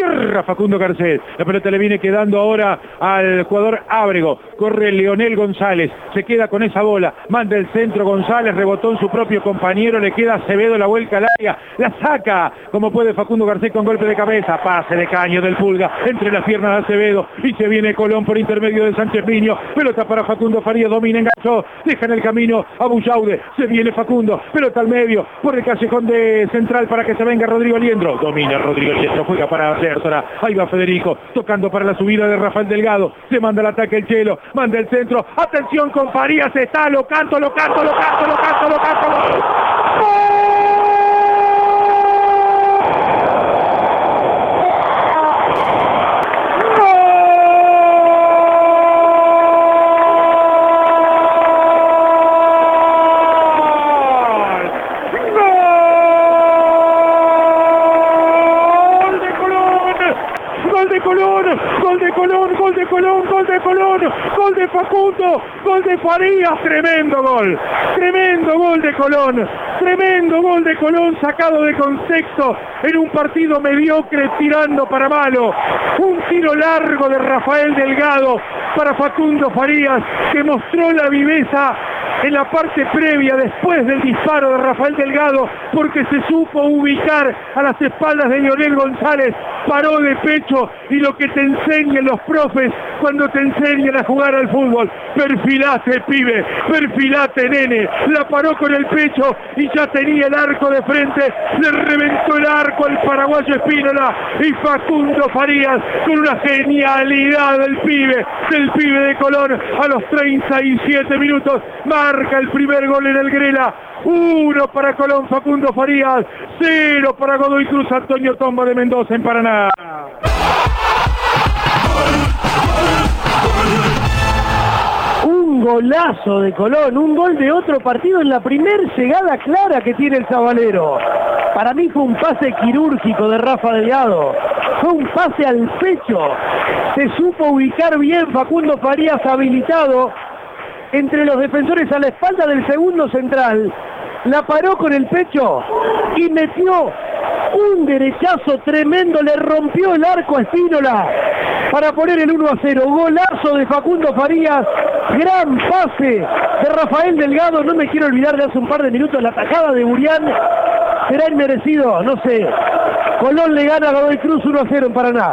your Cierra Facundo Garcés. La pelota le viene quedando ahora al jugador Ábrego. Corre Leonel González. Se queda con esa bola. Manda el centro González. Rebotó en su propio compañero. Le queda Acevedo la vuelta al área. La saca como puede Facundo Garcés con golpe de cabeza. Pase de caño del Pulga entre las piernas de Acevedo. Y se viene Colón por intermedio de Sánchez Niño. Pelota para Facundo Faría. Domina, enganchó. Deja en el camino a Bullaude. Se viene Facundo. Pelota al medio. Por el callejón de central para que se venga Rodrigo Aliendro. Domina Rodrigo Aliendro. Juega para Ahí va Federico, tocando para la subida de Rafael Delgado. Se manda el ataque el Chelo, manda el centro. Atención con Farías, está, lo canto, lo canto, lo canto, lo canto, lo canto. Lo canto. Facundo, gol de Farías, tremendo gol, tremendo gol de Colón, tremendo gol de Colón sacado de contexto en un partido mediocre tirando para malo, un tiro largo de Rafael Delgado para Facundo Farías que mostró la viveza en la parte previa después del disparo de Rafael Delgado porque se supo ubicar a las espaldas de Lionel González, paró de pecho y lo que te enseñan los profes cuando te enseñan a jugar al fútbol, perfilate pibe, perfilate nene, la paró con el pecho y ya tenía el arco de frente, le reventó el arco al paraguayo Espínola y Facundo Farías con una genialidad del pibe, del pibe de Colón a los 37 minutos, marca el primer gol en el Grela, uno para Colón Facundo Farías, cero para Godoy Cruz Antonio Tomba de Mendoza en Paraná. Golazo de Colón, un gol de otro partido en la primer llegada clara que tiene el Zabalero. Para mí fue un pase quirúrgico de Rafa Delgado. Fue un pase al pecho. Se supo ubicar bien Facundo Farías habilitado entre los defensores a la espalda del segundo central. La paró con el pecho y metió un derechazo tremendo, le rompió el arco a Espínola para poner el 1 a 0. Golazo de Facundo Farías, gran pase de Rafael Delgado, no me quiero olvidar de hace un par de minutos la tajada de Burián, será inmerecido, no sé. Colón le gana a Godoy Cruz 1 a 0 en Paraná.